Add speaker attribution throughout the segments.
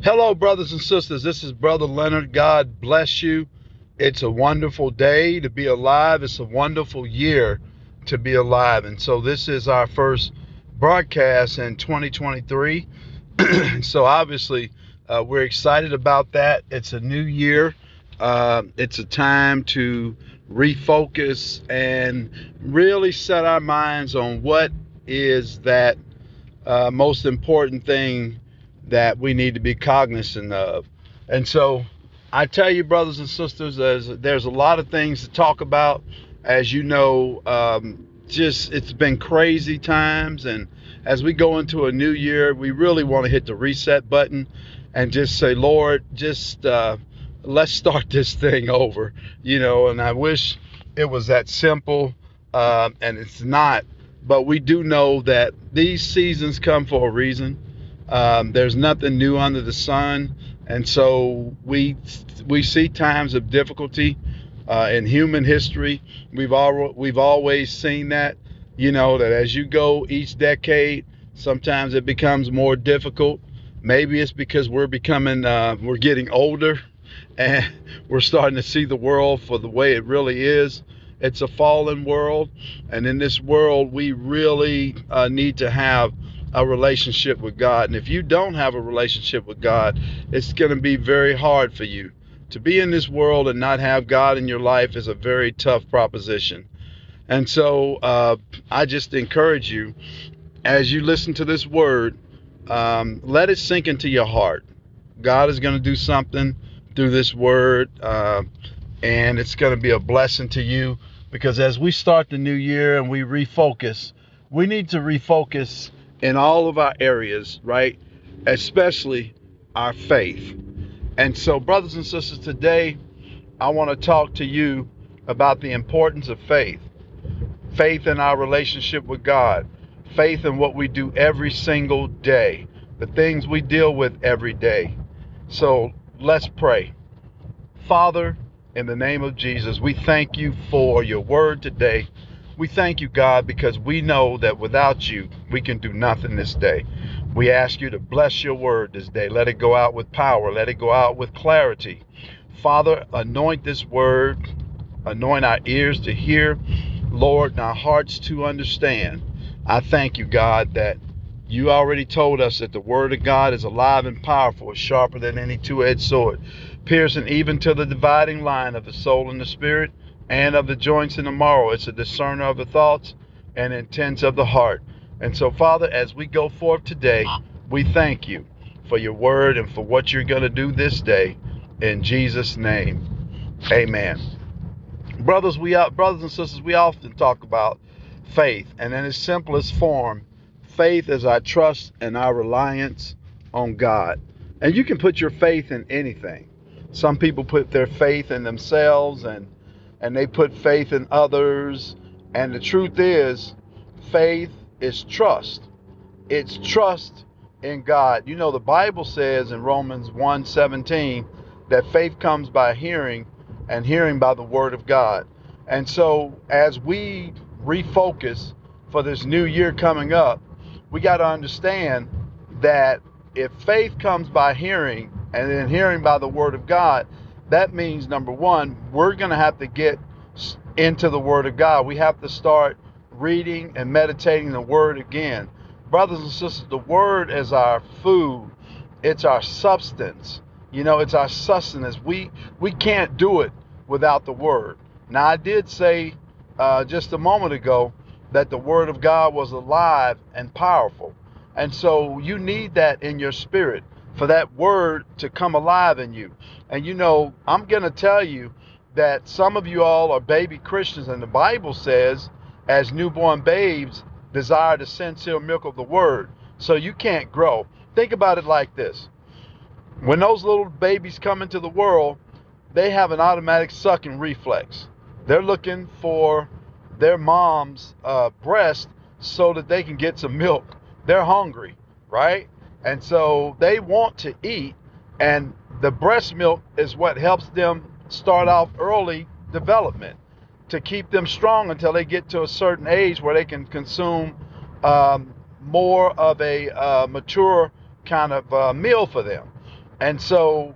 Speaker 1: Hello, brothers and sisters. This is Brother Leonard. God bless you. It's a wonderful day to be alive. It's a wonderful year to be alive. And so, this is our first broadcast in 2023. so, obviously, uh, we're excited about that. It's a new year, uh, it's a time to refocus and really set our minds on what is that uh, most important thing that we need to be cognizant of. And so I tell you, brothers and sisters, there's, there's a lot of things to talk about. As you know, um, just it's been crazy times. And as we go into a new year, we really want to hit the reset button and just say, Lord, just uh, let's start this thing over, you know. And I wish it was that simple, uh, and it's not. But we do know that these seasons come for a reason um, there's nothing new under the sun, and so we we see times of difficulty uh, in human history. We've all we've always seen that. You know that as you go each decade, sometimes it becomes more difficult. Maybe it's because we're becoming uh, we're getting older, and we're starting to see the world for the way it really is. It's a fallen world, and in this world, we really uh, need to have a relationship with God. And if you don't have a relationship with God, it's going to be very hard for you. To be in this world and not have God in your life is a very tough proposition. And so uh, I just encourage you, as you listen to this word, um, let it sink into your heart. God is going to do something through this word, uh, and it's going to be a blessing to you because as we start the new year and we refocus, we need to refocus in all of our areas, right? Especially our faith. And so, brothers and sisters, today I want to talk to you about the importance of faith faith in our relationship with God, faith in what we do every single day, the things we deal with every day. So, let's pray. Father, in the name of Jesus, we thank you for your word today. We thank you, God, because we know that without you, we can do nothing this day. We ask you to bless your word this day. Let it go out with power, let it go out with clarity. Father, anoint this word, anoint our ears to hear, Lord, and our hearts to understand. I thank you, God, that you already told us that the word of God is alive and powerful, sharper than any two edged sword, piercing even to the dividing line of the soul and the spirit and of the joints and the marrow. It's a discerner of the thoughts and intents of the heart. And so, Father, as we go forth today, we thank you for your word and for what you're going to do this day. In Jesus' name, amen. Brothers, we brothers and sisters, we often talk about faith, and in its simplest form, faith is our trust and our reliance on God. And you can put your faith in anything. Some people put their faith in themselves and and they put faith in others. And the truth is, faith is trust. It's trust in God. You know, the Bible says in Romans 1:17 that faith comes by hearing and hearing by the word of God. And so as we refocus for this new year coming up, we got to understand that if faith comes by hearing and then hearing by the word of God, that means number one, we're going to have to get into the Word of God. We have to start reading and meditating the Word again. Brothers and sisters, the Word is our food, it's our substance. You know, it's our sustenance. We we can't do it without the Word. Now, I did say uh, just a moment ago that the Word of God was alive and powerful. And so you need that in your spirit for that Word to come alive in you. And you know, I'm going to tell you that some of you all are baby Christians, and the Bible says, as newborn babes, desire the sincere milk of the Word. So you can't grow. Think about it like this when those little babies come into the world, they have an automatic sucking reflex. They're looking for their mom's uh, breast so that they can get some milk. They're hungry, right? And so they want to eat, and the breast milk is what helps them start off early development to keep them strong until they get to a certain age where they can consume um, more of a uh, mature kind of uh, meal for them. And so,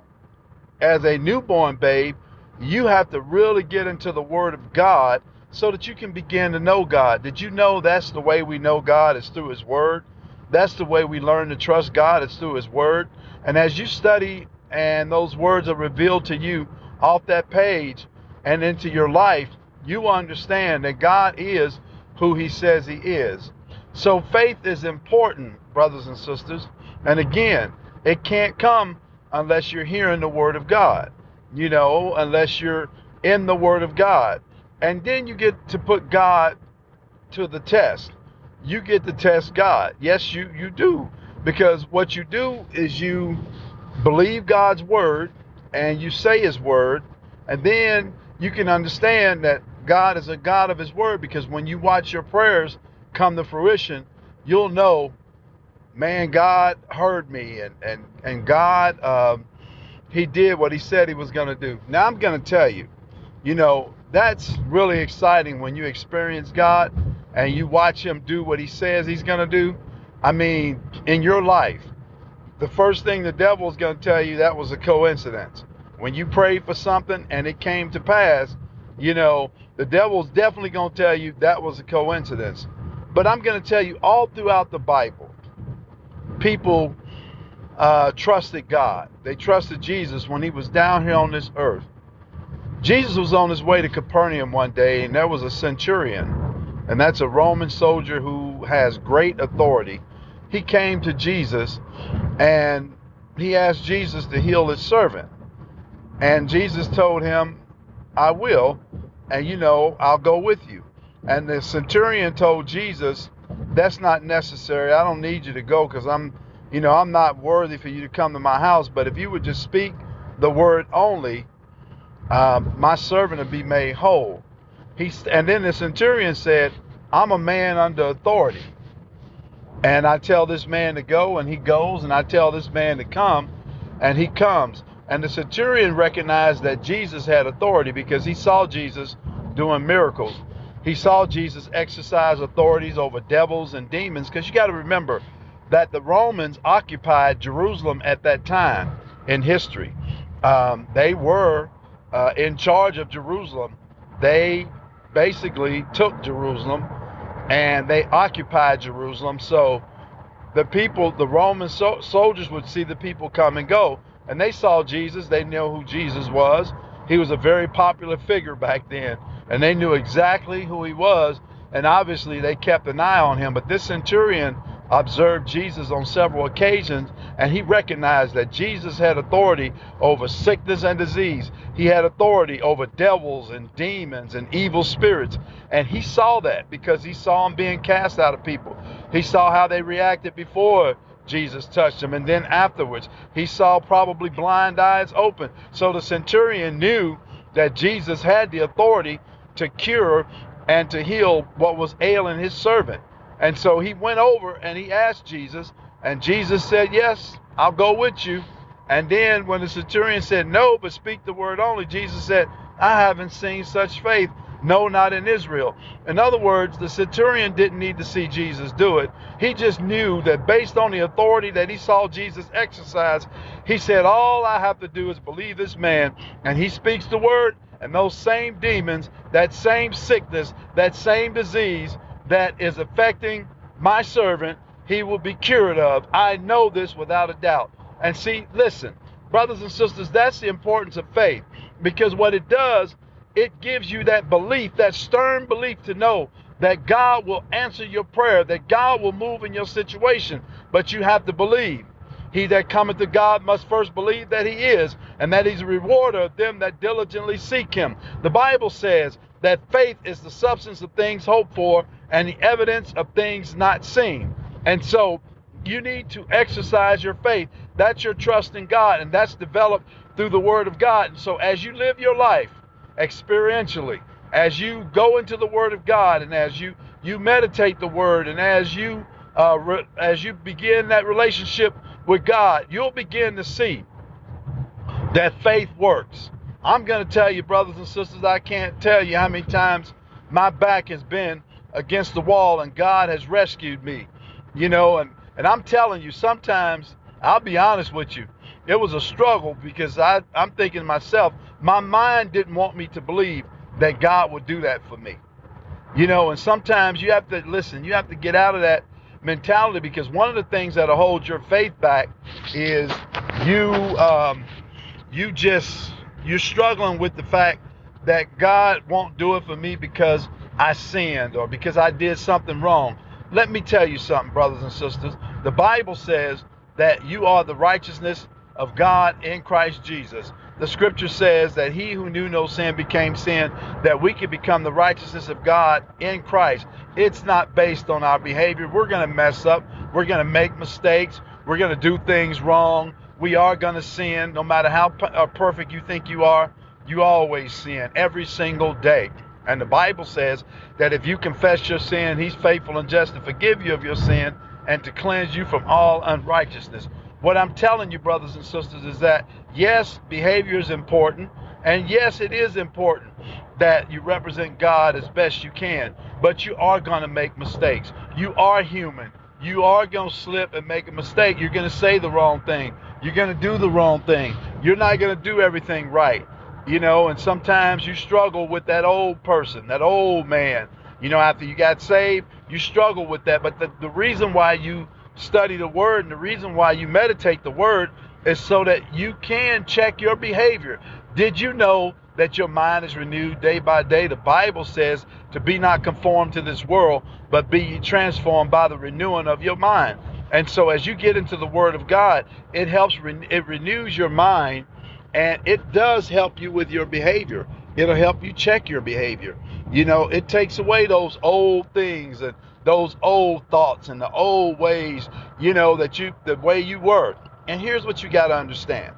Speaker 1: as a newborn babe, you have to really get into the Word of God so that you can begin to know God. Did you know that's the way we know God is through His Word? That's the way we learn to trust God It's through His Word. And as you study and those words are revealed to you off that page and into your life, you understand that God is who He says He is. So faith is important, brothers and sisters. And again, it can't come unless you're hearing the Word of God, you know, unless you're in the Word of God. And then you get to put God to the test. You get to test God. Yes, you, you do. Because what you do is you believe God's Word and you say His Word, and then you can understand that God is a God of His Word because when you watch your prayers come to fruition, you'll know man, God heard me, and and and God, um, He did what He said He was going to do. Now I'm going to tell you, you know, that's really exciting when you experience God and you watch Him do what He says He's going to do. I mean, in your life, the first thing the devil is going to tell you that was a coincidence. When you prayed for something and it came to pass, you know, the devil's definitely going to tell you that was a coincidence. But I'm going to tell you all throughout the Bible, people uh, trusted God. They trusted Jesus when he was down here on this earth. Jesus was on his way to Capernaum one day, and there was a centurion, and that's a Roman soldier who has great authority. He came to Jesus and he asked Jesus to heal his servant. And Jesus told him, I will, and you know, I'll go with you. And the centurion told Jesus, that's not necessary. I don't need you to go because I'm, you know, I'm not worthy for you to come to my house. But if you would just speak the word only, uh, my servant will be made whole. He and then the centurion said, I'm a man under authority. And I tell this man to go, and he goes, and I tell this man to come, and he comes. And the centurion recognized that Jesus had authority because he saw Jesus doing miracles. He saw Jesus exercise authorities over devils and demons because you got to remember that the Romans occupied Jerusalem at that time in history. Um, they were uh, in charge of Jerusalem. They basically took Jerusalem and they occupied Jerusalem. So the people, the Roman so- soldiers would see the people come and go. And they saw Jesus. They knew who Jesus was. He was a very popular figure back then and they knew exactly who he was, and obviously they kept an eye on him. But this centurion observed Jesus on several occasions, and he recognized that Jesus had authority over sickness and disease. He had authority over devils and demons and evil spirits. And he saw that because he saw them being cast out of people. He saw how they reacted before Jesus touched them, and then afterwards. He saw probably blind eyes open. So the centurion knew that Jesus had the authority to cure and to heal what was ailing his servant. And so he went over and he asked Jesus, and Jesus said, Yes, I'll go with you. And then when the centurion said, No, but speak the word only, Jesus said, I haven't seen such faith. No, not in Israel. In other words, the centurion didn't need to see Jesus do it. He just knew that based on the authority that he saw Jesus exercise, he said, All I have to do is believe this man, and he speaks the word, and those same demons, that same sickness, that same disease that is affecting my servant, he will be cured of. I know this without a doubt. And see, listen, brothers and sisters, that's the importance of faith because what it does, it gives you that belief, that stern belief to know that God will answer your prayer, that God will move in your situation, but you have to believe. He that cometh to God must first believe that he is, and that he's a rewarder of them that diligently seek him. The Bible says that faith is the substance of things hoped for and the evidence of things not seen. And so you need to exercise your faith. That's your trust in God, and that's developed through the Word of God. And so as you live your life experientially, as you go into the Word of God, and as you you meditate the Word, and as you uh, re- as you begin that relationship with God, you'll begin to see that faith works. I'm going to tell you, brothers and sisters, I can't tell you how many times my back has been against the wall and God has rescued me. You know, and, and I'm telling you, sometimes, I'll be honest with you, it was a struggle because I, I'm thinking to myself, my mind didn't want me to believe that God would do that for me. You know, and sometimes you have to listen, you have to get out of that mentality because one of the things that'll hold your faith back is you um, you just you're struggling with the fact that God won't do it for me because I sinned or because I did something wrong. Let me tell you something, brothers and sisters. The Bible says that you are the righteousness of God in Christ Jesus. The scripture says that he who knew no sin became sin, that we can become the righteousness of God in Christ. It's not based on our behavior. We're going to mess up. We're going to make mistakes. We're going to do things wrong. We are going to sin. No matter how uh, perfect you think you are, you always sin every single day. And the Bible says that if you confess your sin, He's faithful and just to forgive you of your sin and to cleanse you from all unrighteousness. What I'm telling you, brothers and sisters, is that yes, behavior is important. And yes, it is important that you represent God as best you can, but you are going to make mistakes. You are human. You are going to slip and make a mistake. You're going to say the wrong thing. You're going to do the wrong thing. You're not going to do everything right. You know, and sometimes you struggle with that old person, that old man. You know, after you got saved, you struggle with that. But the, the reason why you study the word and the reason why you meditate the word is so that you can check your behavior. Did you know that your mind is renewed day by day? The Bible says to be not conformed to this world, but be transformed by the renewing of your mind. And so as you get into the word of God, it helps it renews your mind and it does help you with your behavior. It'll help you check your behavior. You know, it takes away those old things and those old thoughts and the old ways, you know, that you the way you were. And here's what you got to understand.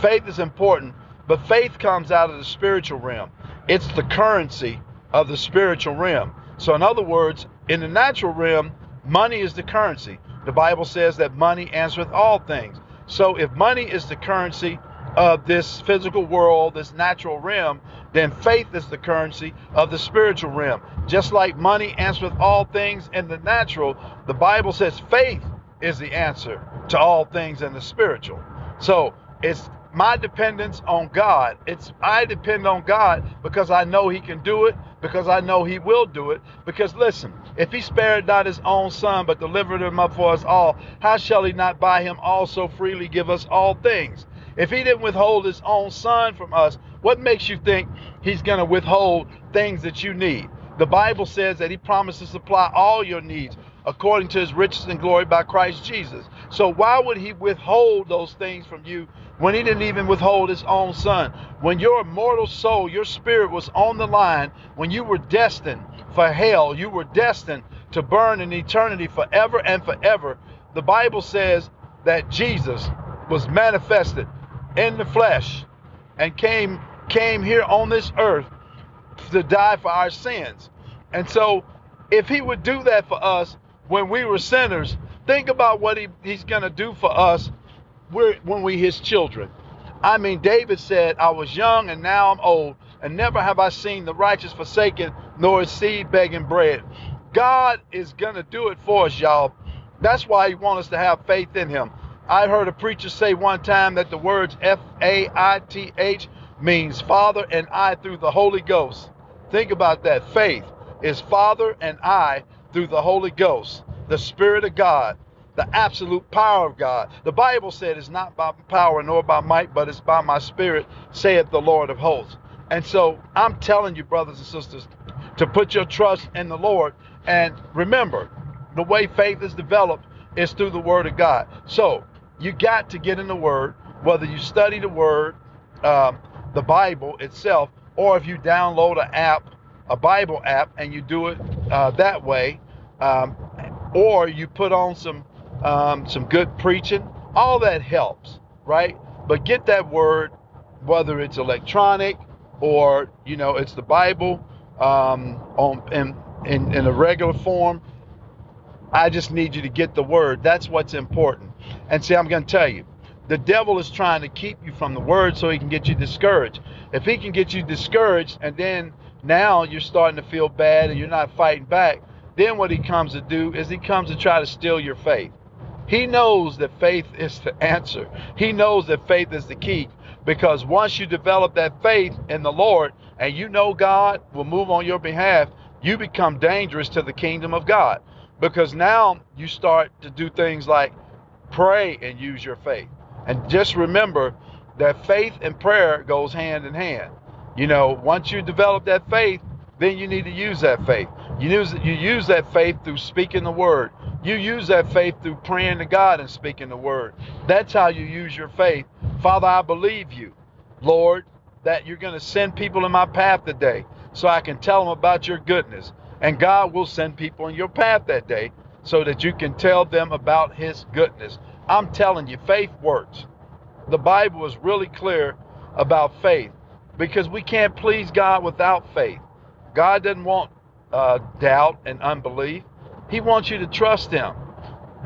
Speaker 1: Faith is important, but faith comes out of the spiritual realm. It's the currency of the spiritual realm. So in other words, in the natural realm, money is the currency. The Bible says that money answereth all things. So if money is the currency of this physical world, this natural realm, then faith is the currency of the spiritual realm. Just like money answereth all things in the natural, the Bible says faith is the answer to all things in the spiritual. So it's my dependence on God. It's I depend on God because I know He can do it, because I know He will do it. Because listen, if He spared not His own Son, but delivered Him up for us all, how shall He not by Him also freely give us all things? If He didn't withhold His own Son from us, what makes you think He's going to withhold things that you need? The Bible says that He promised to supply all your needs according to His riches and glory by Christ Jesus. So why would He withhold those things from you when He didn't even withhold His own Son? When your immortal soul, your spirit was on the line, when you were destined for hell, you were destined to burn in eternity forever and forever. The Bible says that Jesus was manifested in the flesh and came came here on this earth to die for our sins. And so if he would do that for us when we were sinners, think about what he, he's going to do for us when we his children. I mean, David said, I was young and now I'm old, and never have I seen the righteous forsaken, nor his seed begging bread. God is going to do it for us, y'all. That's why he wants us to have faith in him. I heard a preacher say one time that the words F A I T H means Father and I through the Holy Ghost. Think about that. Faith is Father and I through the Holy Ghost, the Spirit of God, the absolute power of God. The Bible said it's not by power nor by might, but it's by my Spirit, saith the Lord of hosts. And so I'm telling you, brothers and sisters, to put your trust in the Lord. And remember, the way faith is developed is through the Word of God. So you got to get in the Word, whether you study the Word, um, the Bible itself, or if you download an app, a Bible app, and you do it uh, that way, um, or you put on some um, some good preaching. All that helps, right? But get that Word, whether it's electronic or you know it's the Bible um, on in, in in a regular form. I just need you to get the Word. That's what's important. And see, I'm going to tell you, the devil is trying to keep you from the word so he can get you discouraged. If he can get you discouraged and then now you're starting to feel bad and you're not fighting back, then what he comes to do is he comes to try to steal your faith. He knows that faith is the answer. He knows that faith is the key because once you develop that faith in the Lord and you know God will move on your behalf, you become dangerous to the kingdom of God because now you start to do things like pray and use your faith. And just remember that faith and prayer goes hand in hand. You know, once you develop that faith, then you need to use that faith. You use you use that faith through speaking the word. You use that faith through praying to God and speaking the word. That's how you use your faith. Father, I believe you, Lord, that you're going to send people in my path today so I can tell them about your goodness. And God will send people in your path that day so that you can tell them about his goodness. I'm telling you, faith works. The Bible is really clear about faith because we can't please God without faith. God doesn't want uh, doubt and unbelief. He wants you to trust Him.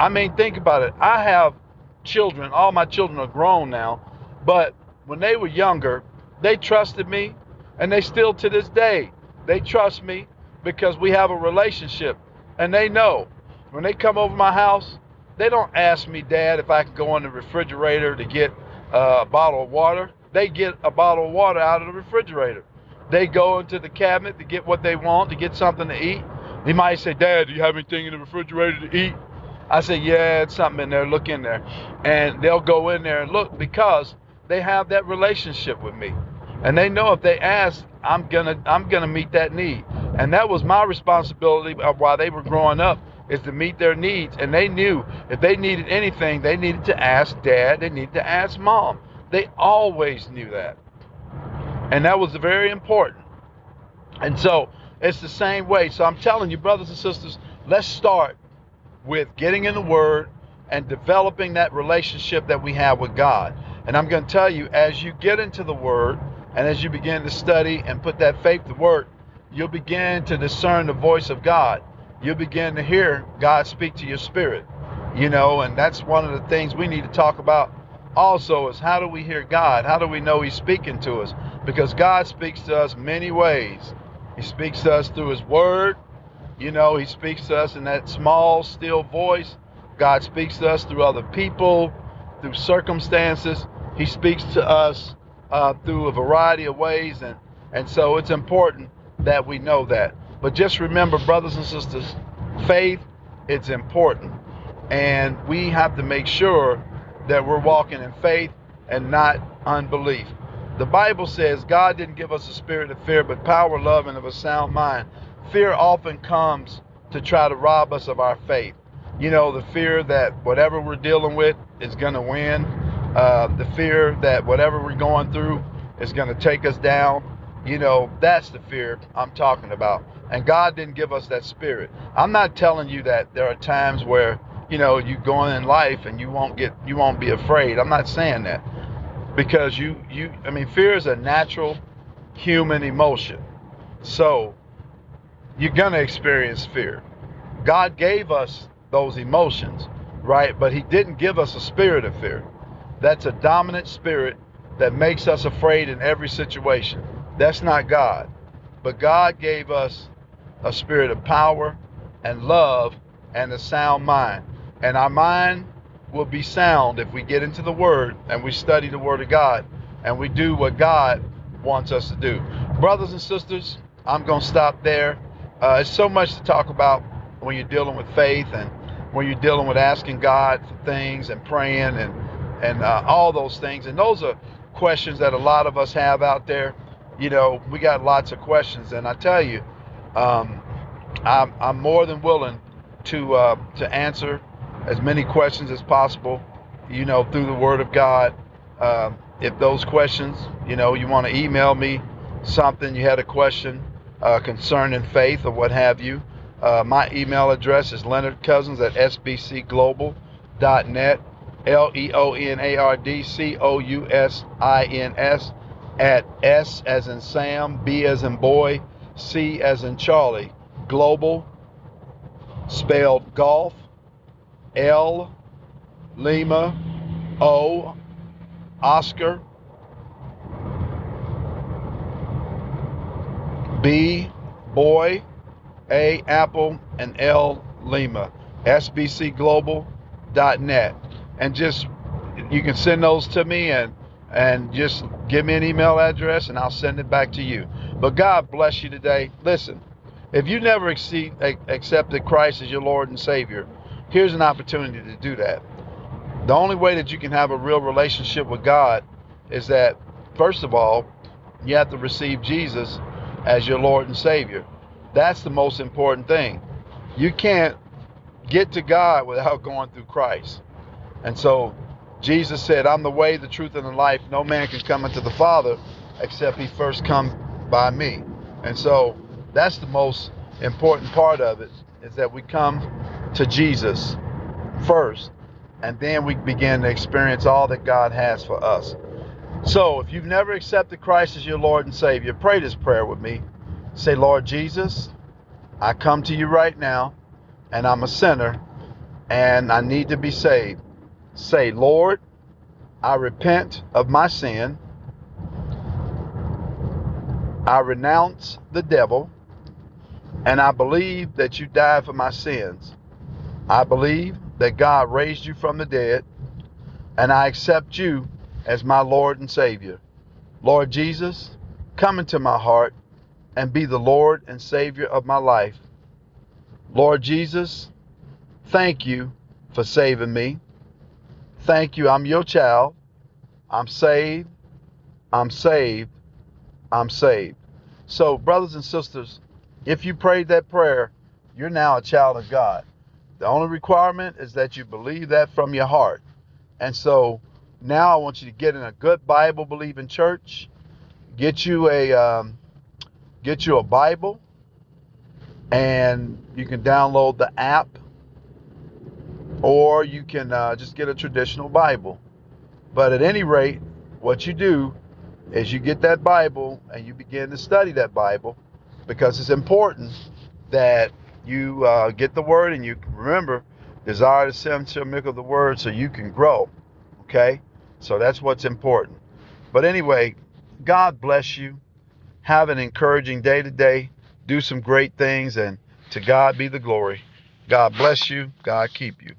Speaker 1: I mean, think about it. I have children, all my children are grown now, but when they were younger, they trusted me, and they still to this day, they trust me because we have a relationship. And they know when they come over my house, they don't ask me, Dad, if I can go in the refrigerator to get uh, a bottle of water. They get a bottle of water out of the refrigerator. They go into the cabinet to get what they want, to get something to eat. He might say, Dad, do you have anything in the refrigerator to eat? I say, Yeah, it's something in there. Look in there. And they'll go in there and look because they have that relationship with me. And they know if they ask, I'm gonna I'm gonna meet that need. And that was my responsibility while they were growing up is to meet their needs. And they knew if they needed anything, they needed to ask dad, they needed to ask mom. They always knew that. And that was very important. And so it's the same way. So I'm telling you, brothers and sisters, let's start with getting in the Word and developing that relationship that we have with God. And I'm going to tell you, as you get into the Word and as you begin to study and put that faith to work, you'll begin to discern the voice of God. You'll begin to hear God speak to your spirit. You know, and that's one of the things we need to talk about also is how do we hear God? How do we know He's speaking to us? Because God speaks to us many ways. He speaks to us through His Word. You know, He speaks to us in that small, still voice. God speaks to us through other people, through circumstances. He speaks to us uh, through a variety of ways, and and so it's important that we know that. But just remember, brothers and sisters, faith it's important, and we have to make sure that we're walking in faith and not unbelief. The Bible says God didn't give us a spirit of fear, but power, love, and of a sound mind. Fear often comes to try to rob us of our faith. You know, the fear that whatever we're dealing with is going to win, uh, the fear that whatever we're going through is going to take us down. You know, that's the fear I'm talking about. And God didn't give us that spirit. I'm not telling you that there are times where, you know, you go in life and you won't get you won't be afraid. I'm not saying that. Because you you I mean fear is a natural human emotion. So you're going to experience fear. God gave us those emotions, right? But he didn't give us a spirit of fear. That's a dominant spirit that makes us afraid in every situation. That's not God. But God gave us a spirit of power and love and a sound mind. And our mind will be sound if we get into the Word and we study the Word of God and we do what God wants us to do. Brothers and sisters, I'm going to stop there. Uh, it's so much to talk about when you're dealing with faith and when you're dealing with asking God for things and praying and and uh, all those things. And those are questions that a lot of us have out there you know, we got lots of questions, and I tell you, um, I'm, I'm more than willing to uh, to answer as many questions as possible. You know, through the Word of God. Uh, if those questions, you know, you want to email me something, you had a question uh, concerning faith or what have you. Uh, my email address is Leonard Cousins at sbcglobal.net. L E O N A R D C O U S I N S at S as in Sam, B as in boy, C as in Charlie, global, spelled golf, L, Lima, O, Oscar, B, boy, A, apple, and L, Lima. SBC Global net. And just you can send those to me and and just give me an email address and I'll send it back to you. But God bless you today. Listen, if you never exceed, accepted Christ as your Lord and Savior, here's an opportunity to do that. The only way that you can have a real relationship with God is that, first of all, you have to receive Jesus as your Lord and Savior. That's the most important thing. You can't get to God without going through Christ. And so Jesus said, I'm the way, the truth, and the life. No man can come into the Father except he first come by me. And so that's the most important part of it is that we come to Jesus first and then we begin to experience all that God has for us. So, if you've never accepted Christ as your Lord and Savior, pray this prayer with me. Say, Lord Jesus, I come to you right now, and I'm a sinner, and I need to be saved. Say, Lord, I repent of my sin. I renounce the devil, and I believe that you died for my sins. I believe that God raised you from the dead, and I accept you as my Lord and Savior. Lord Jesus, come into my heart and be the Lord and Savior of my life. Lord Jesus, thank you for saving me. Thank you. I'm your child. I'm saved. I'm saved. I'm saved. So, brothers and sisters, if you prayed that prayer, you're now a child of God. The only requirement is that you believe that from your heart. And so, now I want you to get in a good Bible believing church. Get you a um, get you a Bible, and you can download the app, or you can uh, just get a traditional Bible. But at any rate, what you do is you get that Bible and you begin to study that Bible because it's important that you uh, get the Word and you remember desire the sincere milk of the Word so you can grow. Okay? So that's what's important. But anyway, God bless you. Have an encouraging day today. Do some great things, and to God be the glory. God bless you. God keep you.